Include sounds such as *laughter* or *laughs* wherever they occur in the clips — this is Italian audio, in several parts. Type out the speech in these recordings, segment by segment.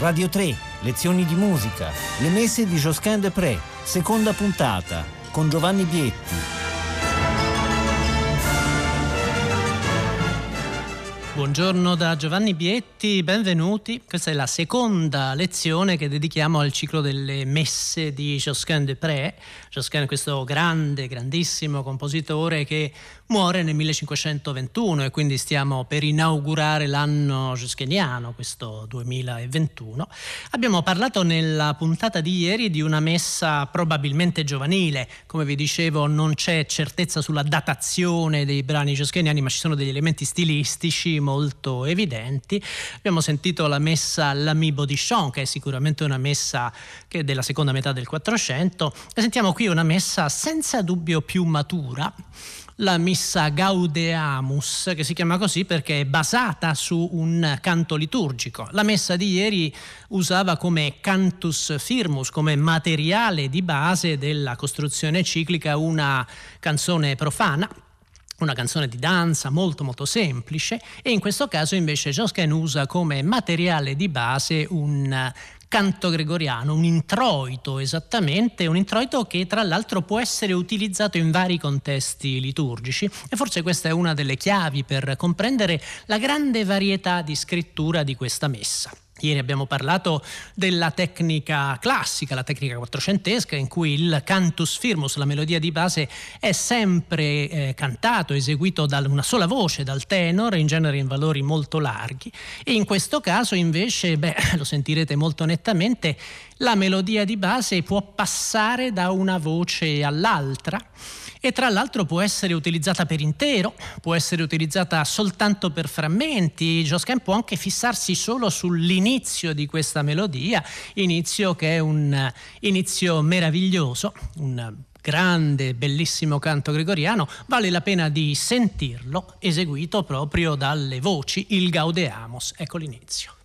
Radio 3, lezioni di musica, le messe di Josquin de Pré, seconda puntata, con Giovanni Bietti. Buongiorno da Giovanni Bietti, benvenuti. Questa è la seconda lezione che dedichiamo al ciclo delle messe di Josquin de Pré. Josquin è questo grande, grandissimo compositore che muore nel 1521 e quindi stiamo per inaugurare l'anno giuscheniano, questo 2021. Abbiamo parlato nella puntata di ieri di una messa probabilmente giovanile, come vi dicevo non c'è certezza sulla datazione dei brani giuscheniani ma ci sono degli elementi stilistici molto evidenti. Abbiamo sentito la messa L'Amibo di Chant che è sicuramente una messa che è della seconda metà del 400 e sentiamo qui una messa senza dubbio più matura la missa Gaudeamus, che si chiama così perché è basata su un canto liturgico. La messa di ieri usava come cantus firmus, come materiale di base della costruzione ciclica, una canzone profana una canzone di danza molto molto semplice e in questo caso invece Josquin usa come materiale di base un canto gregoriano, un introito esattamente, un introito che tra l'altro può essere utilizzato in vari contesti liturgici e forse questa è una delle chiavi per comprendere la grande varietà di scrittura di questa messa. Ieri abbiamo parlato della tecnica classica, la tecnica quattrocentesca, in cui il cantus firmus, la melodia di base, è sempre eh, cantato, eseguito da una sola voce, dal tenor, in genere in valori molto larghi. E in questo caso invece, beh, *laughs* lo sentirete molto nettamente, la melodia di base può passare da una voce all'altra e tra l'altro può essere utilizzata per intero, può essere utilizzata soltanto per frammenti. Josquin può anche fissarsi solo sull'inizio di questa melodia, inizio che è un inizio meraviglioso, un grande, bellissimo canto gregoriano, vale la pena di sentirlo eseguito proprio dalle voci, il Gaudeamos. Ecco l'inizio.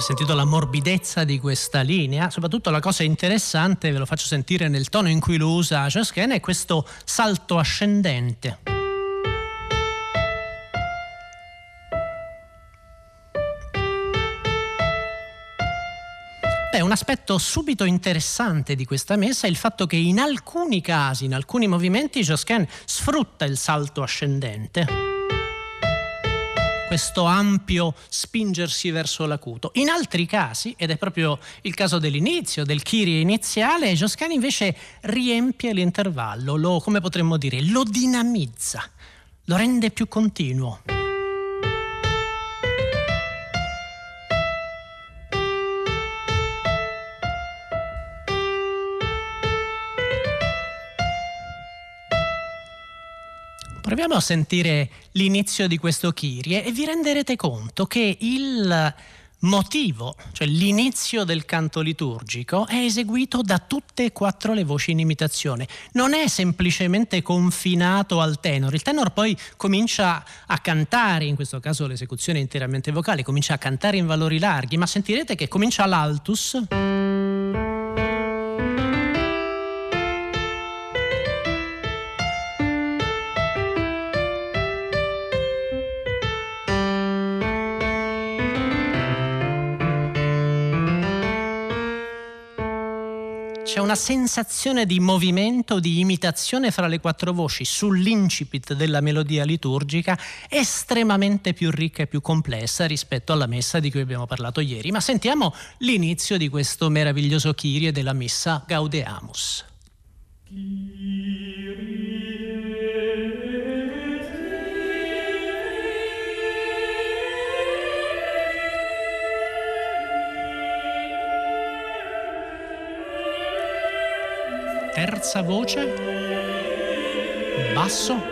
Sentito la morbidezza di questa linea, soprattutto la cosa interessante, ve lo faccio sentire nel tono in cui lo usa Josquin, è questo salto ascendente. Beh, un aspetto subito interessante di questa messa è il fatto che in alcuni casi, in alcuni movimenti, Josquin sfrutta il salto ascendente questo ampio spingersi verso l'acuto. In altri casi, ed è proprio il caso dell'inizio, del Kyrie iniziale, Gioscani invece riempie l'intervallo, lo, come potremmo dire, lo dinamizza, lo rende più continuo. Proviamo a sentire l'inizio di questo Kyrie e vi renderete conto che il motivo, cioè l'inizio del canto liturgico, è eseguito da tutte e quattro le voci in imitazione. Non è semplicemente confinato al tenor. Il tenor poi comincia a cantare, in questo caso l'esecuzione è interamente vocale, comincia a cantare in valori larghi, ma sentirete che comincia l'altus. C'è una sensazione di movimento, di imitazione fra le quattro voci sull'incipit della melodia liturgica estremamente più ricca e più complessa rispetto alla messa di cui abbiamo parlato ieri. Ma sentiamo l'inizio di questo meraviglioso Kyrie della messa Gaudeamus. Terza voce, basso.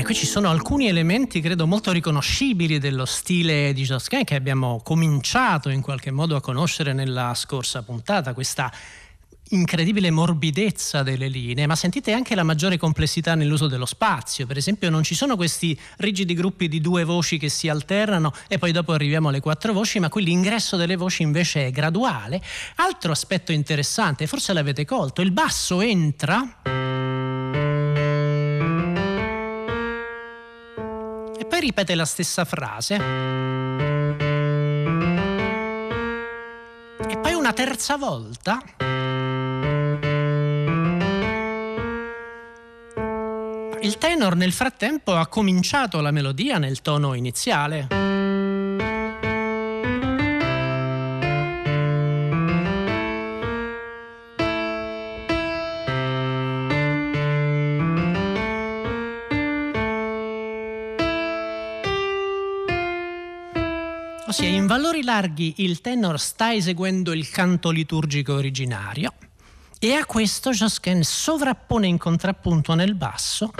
Qui ci sono alcuni elementi, credo, molto riconoscibili dello stile di Josquin che abbiamo cominciato in qualche modo a conoscere nella scorsa puntata, questa incredibile morbidezza delle linee, ma sentite anche la maggiore complessità nell'uso dello spazio. Per esempio, non ci sono questi rigidi gruppi di due voci che si alternano e poi dopo arriviamo alle quattro voci, ma qui l'ingresso delle voci invece è graduale. Altro aspetto interessante, forse l'avete colto, il basso entra poi ripete la stessa frase. E poi una terza volta. Il tenor nel frattempo ha cominciato la melodia nel tono iniziale. Ossia, in valori larghi il tenor sta eseguendo il canto liturgico originario e a questo Josquin sovrappone in contrappunto nel basso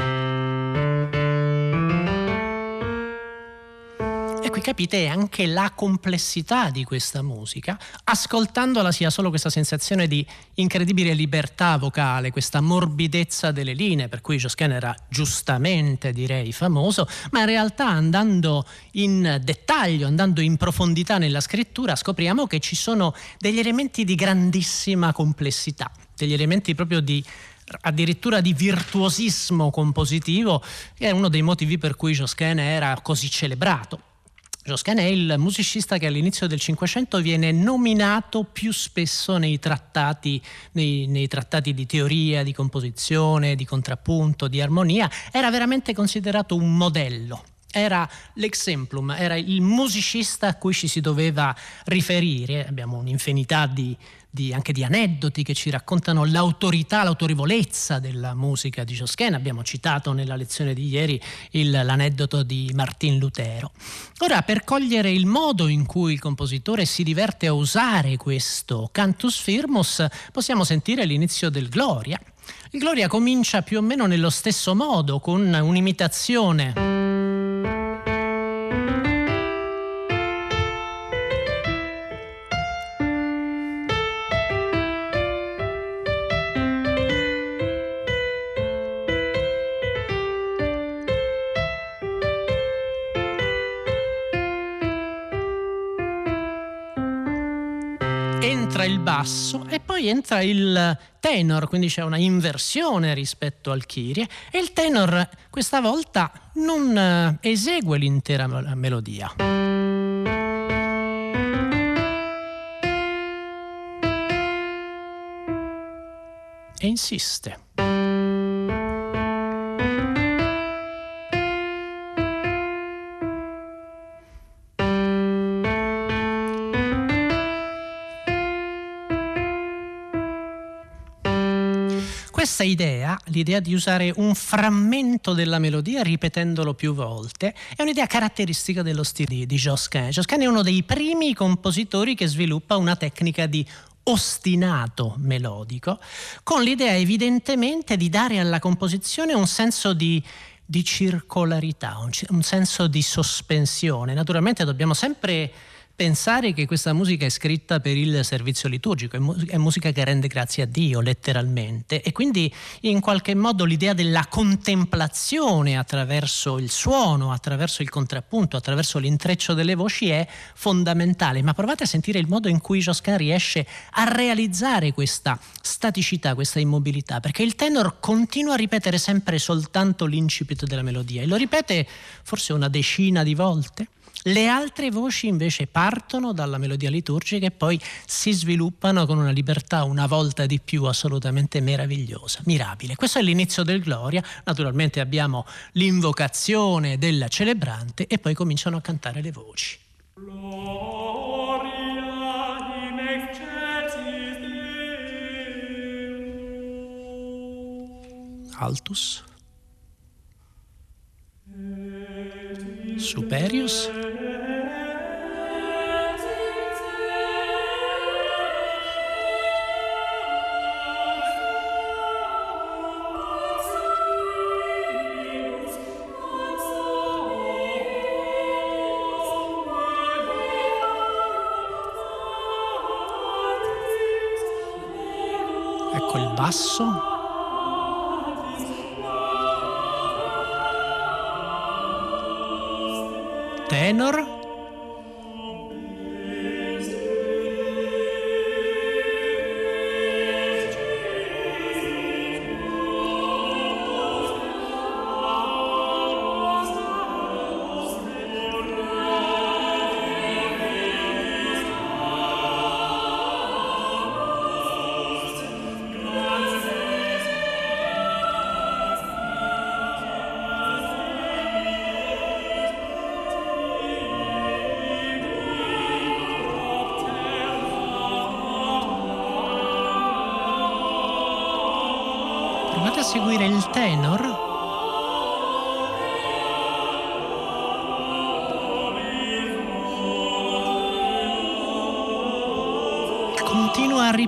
capite anche la complessità di questa musica. Ascoltandola si ha solo questa sensazione di incredibile libertà vocale, questa morbidezza delle linee, per cui Josquin era giustamente, direi, famoso, ma in realtà andando in dettaglio, andando in profondità nella scrittura, scopriamo che ci sono degli elementi di grandissima complessità, degli elementi proprio di addirittura di virtuosismo compositivo, che è uno dei motivi per cui Josquin era così celebrato. Josquin è il musicista che all'inizio del Cinquecento viene nominato più spesso nei trattati, nei, nei trattati, di teoria, di composizione, di contrappunto, di armonia. Era veramente considerato un modello. Era l'exemplum, era il musicista a cui ci si doveva riferire. Abbiamo un'infinità di di, anche di aneddoti che ci raccontano l'autorità, l'autorevolezza della musica di Josquin. Abbiamo citato nella lezione di ieri il, l'aneddoto di Martin Lutero. Ora, per cogliere il modo in cui il compositore si diverte a usare questo cantus firmus, possiamo sentire l'inizio del Gloria. Il Gloria comincia più o meno nello stesso modo, con un'imitazione entra il basso e poi entra il tenor, quindi c'è una inversione rispetto al Kyrie e il tenor questa volta non eh, esegue l'intera melodia. E insiste. L'idea di usare un frammento della melodia ripetendolo più volte, è un'idea caratteristica dello stile di Josquin. Josquin è uno dei primi compositori che sviluppa una tecnica di ostinato melodico, con l'idea evidentemente di dare alla composizione un senso di, di circolarità, un, un senso di sospensione. Naturalmente dobbiamo sempre pensare che questa musica è scritta per il servizio liturgico, è, è, musica che rende grazie a Dio letteralmente. E quindi in qualche modo l'idea della contemplazione attraverso il suono, attraverso il contrappunto, attraverso l'intreccio delle voci è fondamentale, ma provate a sentire il modo in cui Josquin riesce a realizzare questa staticità, questa immobilità, perché il tenor continua a ripetere sempre soltanto l'incipit della melodia e lo ripete forse una decina di volte le altre voci invece partono dalla melodia liturgica e poi si sviluppano con una libertà una volta di più assolutamente meravigliosa, mirabile. Questo è l'inizio del Gloria, naturalmente abbiamo l'invocazione del celebrante e poi cominciano a cantare le voci. Altus. Superius. Basso. Tenor.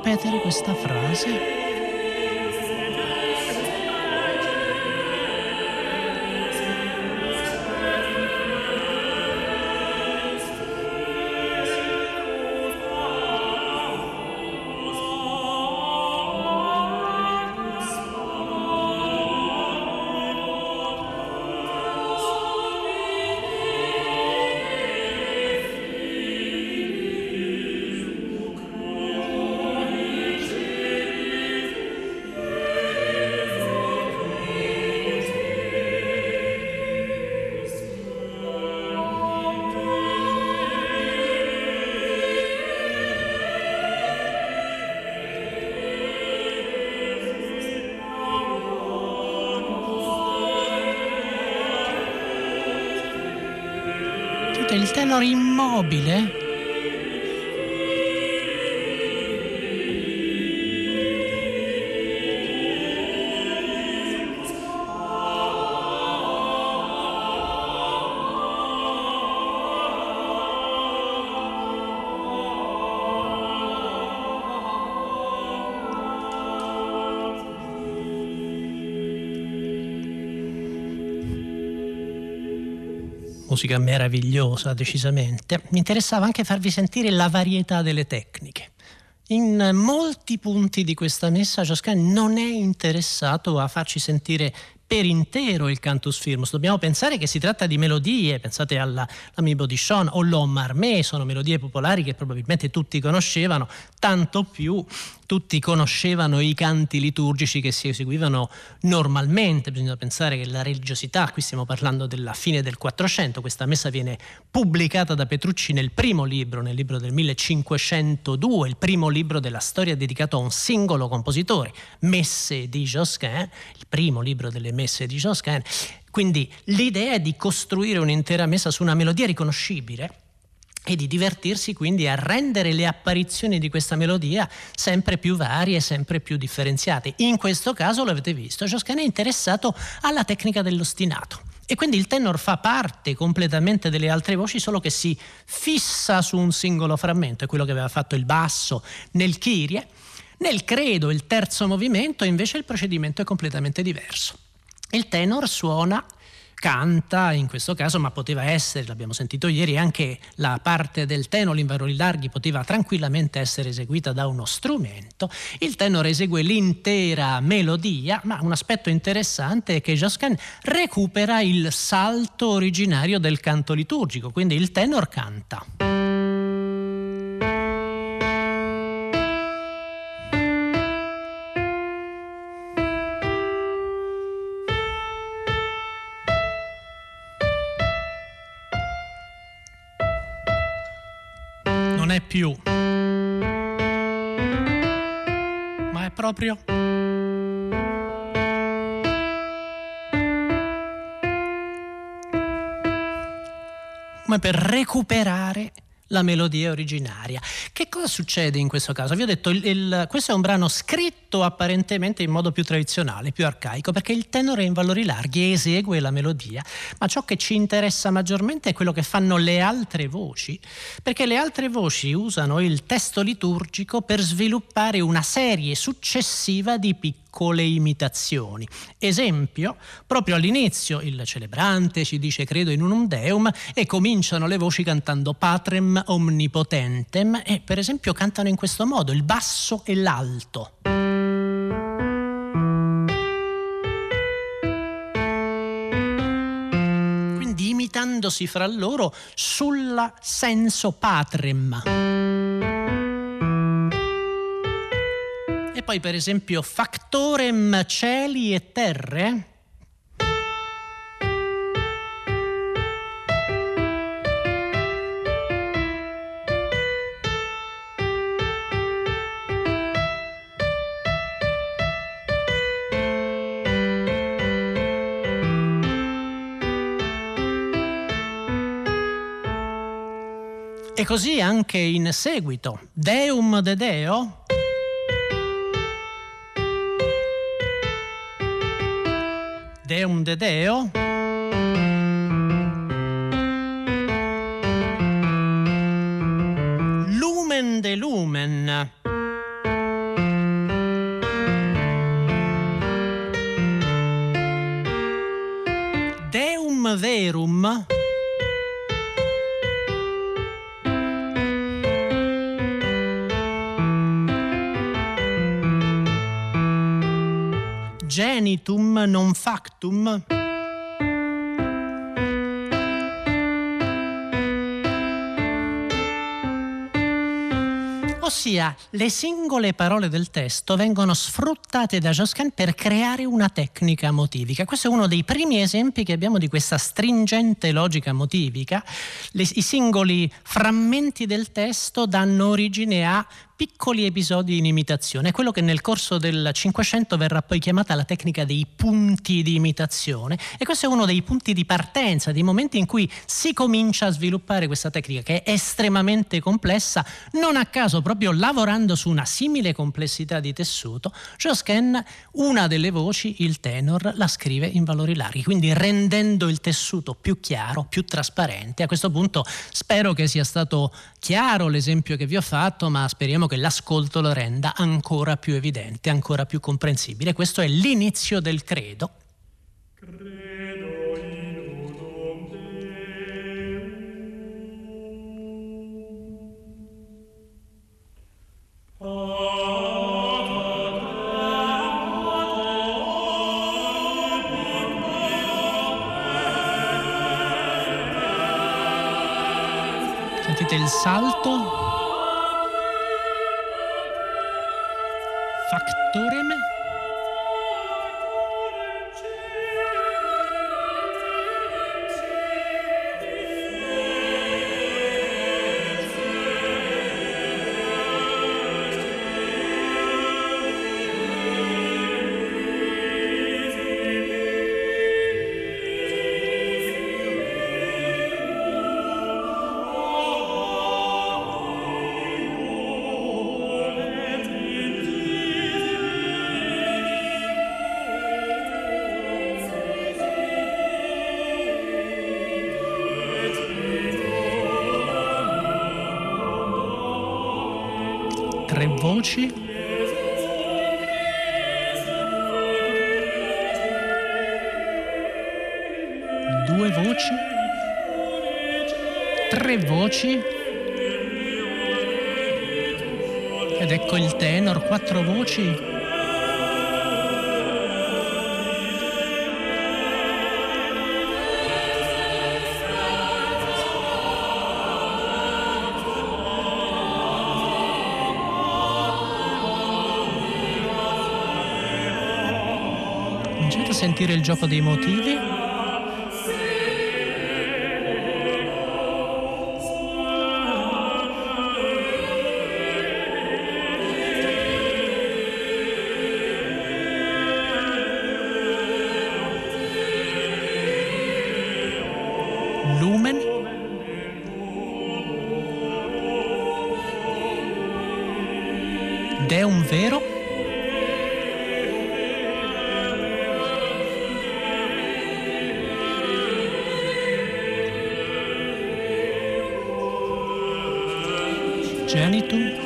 Ripetere questa frase. Tenor immobile musica meravigliosa decisamente, mi interessava anche farvi sentire la varietà delle tecniche. In molti punti di questa messa Josquin non è interessato a farci sentire per intero il cantus firmus. Dobbiamo pensare che si tratta di melodie, pensate all'Amibo di Sean o l'Homme Armé, sono melodie popolari che probabilmente tutti conoscevano, tanto più tutti conoscevano i canti liturgici che si eseguivano normalmente, bisogna pensare che la religiosità, qui stiamo parlando della fine del 400, questa messa viene pubblicata da Petrucci nel primo libro, nel libro del 1502, il primo libro della storia dedicato a un singolo compositore, Messe di Josquin, il primo libro delle messe di Josquin. Quindi l'idea è di costruire un'intera messa su una melodia riconoscibile e di divertirsi quindi a rendere le apparizioni di questa melodia sempre più varie, sempre più differenziate. In questo caso, l'avete visto, Josquin è interessato alla tecnica dell'ostinato. E quindi il tenor fa parte completamente delle altre voci, solo che si fissa su un singolo frammento, è quello che aveva fatto il basso nel Kyrie. Nel credo, il terzo movimento, invece il procedimento è completamente diverso. Il tenor suona canta in questo caso, ma poteva essere, l'abbiamo sentito ieri, anche la parte del tenor in valori larghi poteva tranquillamente essere eseguita da uno strumento. Il tenor esegue l'intera melodia, ma un aspetto interessante è che Josquin recupera il salto originario del canto liturgico, quindi il tenor canta. È più, ma è proprio... come per recuperare la melodia originaria. Che cosa succede in questo caso? Vi ho detto, il, il, questo è un brano scritto apparentemente in modo più tradizionale, più arcaico, perché il tenore in valori larghi esegue la melodia, ma ciò che ci interessa maggiormente è quello che fanno le altre voci, perché le altre voci usano il testo liturgico per sviluppare una serie successiva di piccoli piccole imitazioni. Esempio, proprio all'inizio il celebrante ci dice credo in un deum e cominciano le voci cantando patrem omnipotentem e per esempio cantano in questo modo il basso e l'alto. Quindi imitandosi fra loro sulla senso patrem. Poi per esempio factorem cieli e terre E così anche in seguito. Deum de Deo. Deum de Deo. Lumen de Lumen. Deum Verum. Genitum non factum? Ossia, le singole parole del testo vengono sfruttate da Josquin per creare una tecnica motivica. Questo è uno dei primi esempi che abbiamo di questa stringente logica motivica. Le, I singoli frammenti del testo danno origine a piccoli episodi in imitazione. È quello che nel corso del Cinquecento verrà poi chiamata la tecnica dei punti di imitazione e questo è uno dei punti di partenza, dei momenti in cui si comincia a sviluppare questa tecnica che è estremamente complessa, non a caso proprio lavorando su una simile complessità di tessuto, Josquin una delle voci, il tenor, la scrive in valori larghi, quindi rendendo il tessuto più chiaro, più trasparente. A questo punto spero che sia stato chiaro l'esempio che vi ho fatto, ma speriamo speriamo che l'ascolto lo renda ancora più evidente, ancora più comprensibile. Questo è l'inizio del credo. Sentite il salto voci. Due voci. Tre voci. Ed ecco il tenor, quattro voci. Sentire il gioco dei motivi. Genitum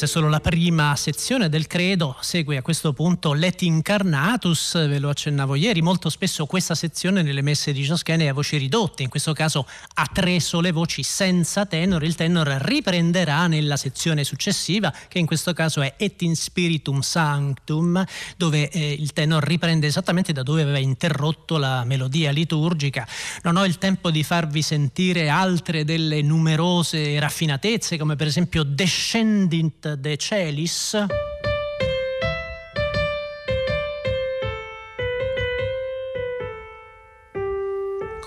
Questa è solo la prima sezione del credo, segue a questo punto Let Incarnatus, ve lo accennavo ieri, molto spesso questa sezione nelle messe di Josquin è a voci ridotte, in questo caso a tre sole voci senza tenor, il tenor riprenderà nella sezione successiva che in questo caso è Et in Spiritum Sanctum, dove eh, il tenor riprende esattamente da dove aveva interrotto la melodia liturgica. Non ho il tempo di farvi sentire altre delle numerose raffinatezze come per esempio De Celis.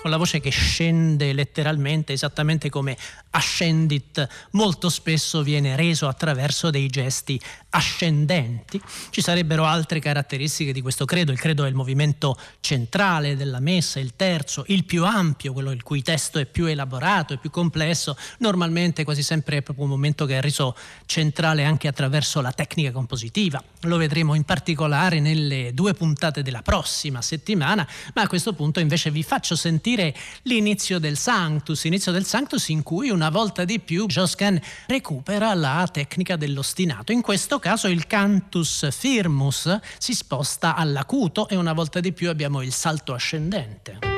con la voce che scende letteralmente, esattamente come ascendit molto spesso viene reso attraverso dei gesti ascendenti. Ci sarebbero altre caratteristiche di questo credo. Il credo è il movimento centrale della messa, il terzo, il più ampio, quello il cui testo è più elaborato, è più complesso. Normalmente quasi sempre è proprio un momento che è reso centrale anche attraverso la tecnica compositiva. Lo vedremo in particolare nelle due puntate della prossima settimana, ma a questo punto invece vi faccio sentire l'inizio del Sanctus, inizio del Sanctus in cui una volta di più Josquin recupera la tecnica dell'ostinato. In questo caso il cantus firmus si sposta all'acuto e una volta di più abbiamo il salto ascendente.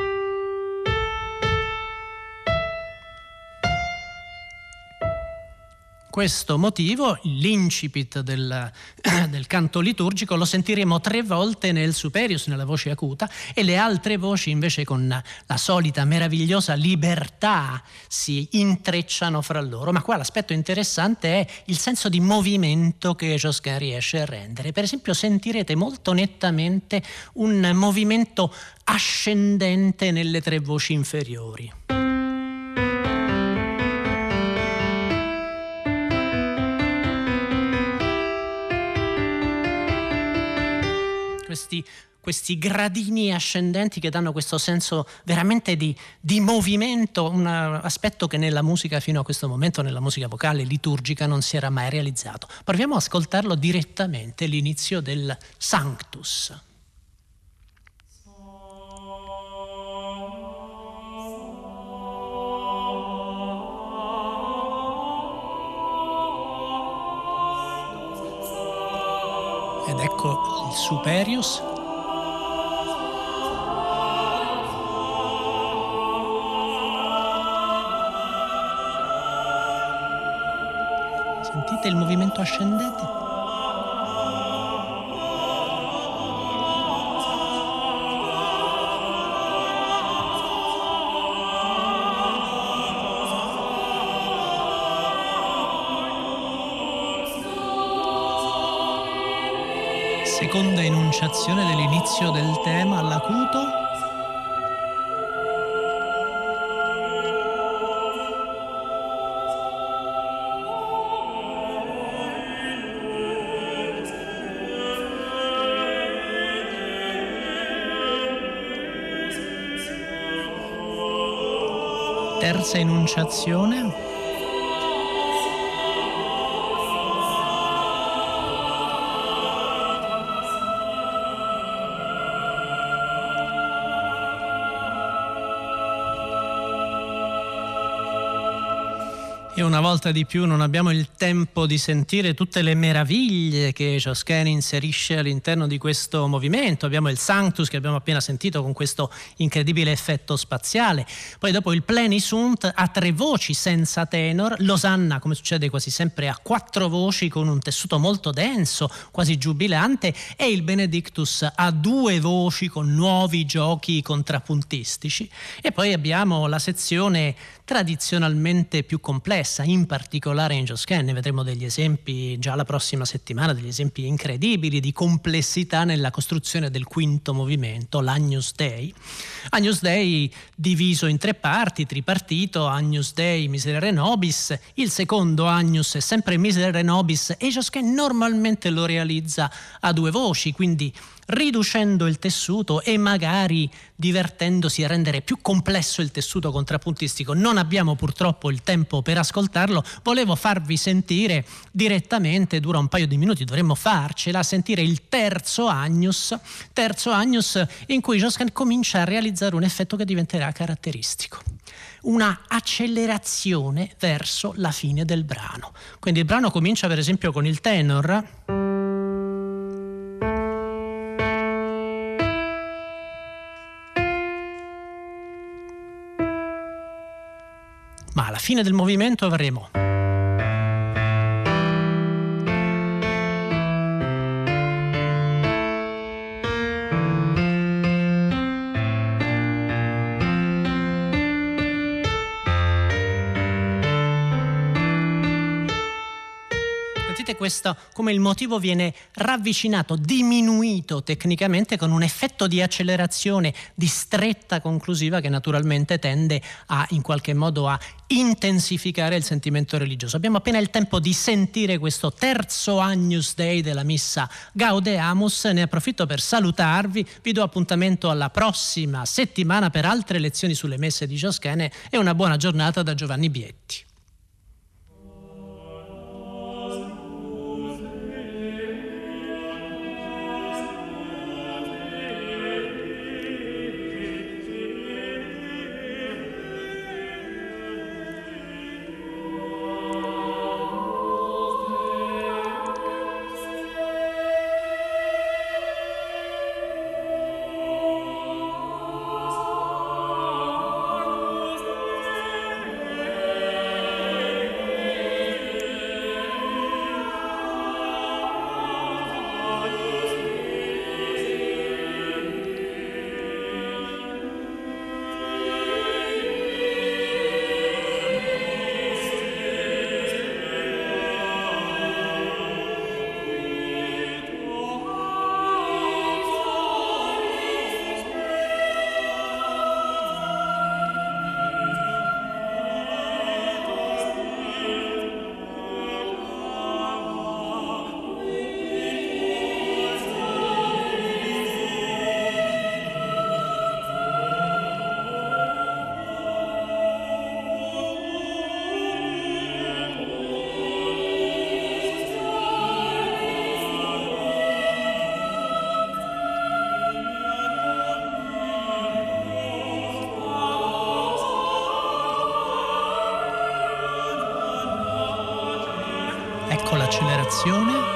Questo motivo l'incipit del, *clears throat* del, canto liturgico lo sentiremo tre volte nel superius, nella voce acuta, e le altre voci invece con la solita meravigliosa libertà si intrecciano fra loro. Ma qua l'aspetto interessante è il senso di movimento che Josquin riesce a rendere. Per esempio sentirete molto nettamente un movimento ascendente nelle tre voci inferiori. Questi, questi gradini ascendenti che danno questo senso veramente di, di, movimento, un aspetto che nella musica fino a questo momento, nella musica vocale liturgica, non si era mai realizzato. Proviamo ad ascoltarlo direttamente, l'inizio del Sanctus. Ed ecco il Superius. Sentite il movimento ascendente? Seconda enunciazione dell'inizio del tema all'acuto. Terza enunciazione. Una volta di più non abbiamo il tempo di sentire tutte le meraviglie che Josquin inserisce all'interno di questo movimento. Abbiamo il Sanctus che abbiamo appena sentito con questo incredibile effetto spaziale. Poi dopo il Plenisunt a tre voci senza tenor, Losanna come succede quasi sempre a quattro voci con un tessuto molto denso, quasi giubilante e il Benedictus a due voci con nuovi giochi contrappuntistici. E poi abbiamo la sezione tradizionalmente più complessa, in particolare in Josquin. Ne vedremo degli esempi già la prossima settimana, degli esempi incredibili di complessità nella costruzione del quinto movimento, l'Agnus Dei. Agnus Dei diviso in tre parti, tripartito, Agnus Dei, Miserere Nobis, il secondo Agnus è sempre Miserere Nobis e Josquin normalmente lo realizza a due voci, quindi riducendo il tessuto e magari divertendosi a rendere più complesso il tessuto contrappuntistico. Non abbiamo purtroppo il tempo per ascoltarlo, volevo farvi sentire direttamente, dura un paio di minuti, dovremmo farcela, sentire il terzo Agnus, terzo Agnus in cui Josquin comincia a realizzare un effetto che diventerà caratteristico una accelerazione verso la fine del brano. Quindi il brano comincia per esempio con il tenor. Ma alla fine del movimento avremo questo, come il motivo viene ravvicinato, diminuito tecnicamente con un effetto di accelerazione di stretta conclusiva che naturalmente tende a in qualche modo a intensificare il sentimento religioso. Abbiamo appena il tempo di sentire questo terzo Agnus Dei della missa Gaudeamus, ne approfitto per salutarvi, vi do appuntamento alla prossima settimana per altre lezioni sulle messe di Gioschene e una buona giornata da Giovanni Bietti. meditazione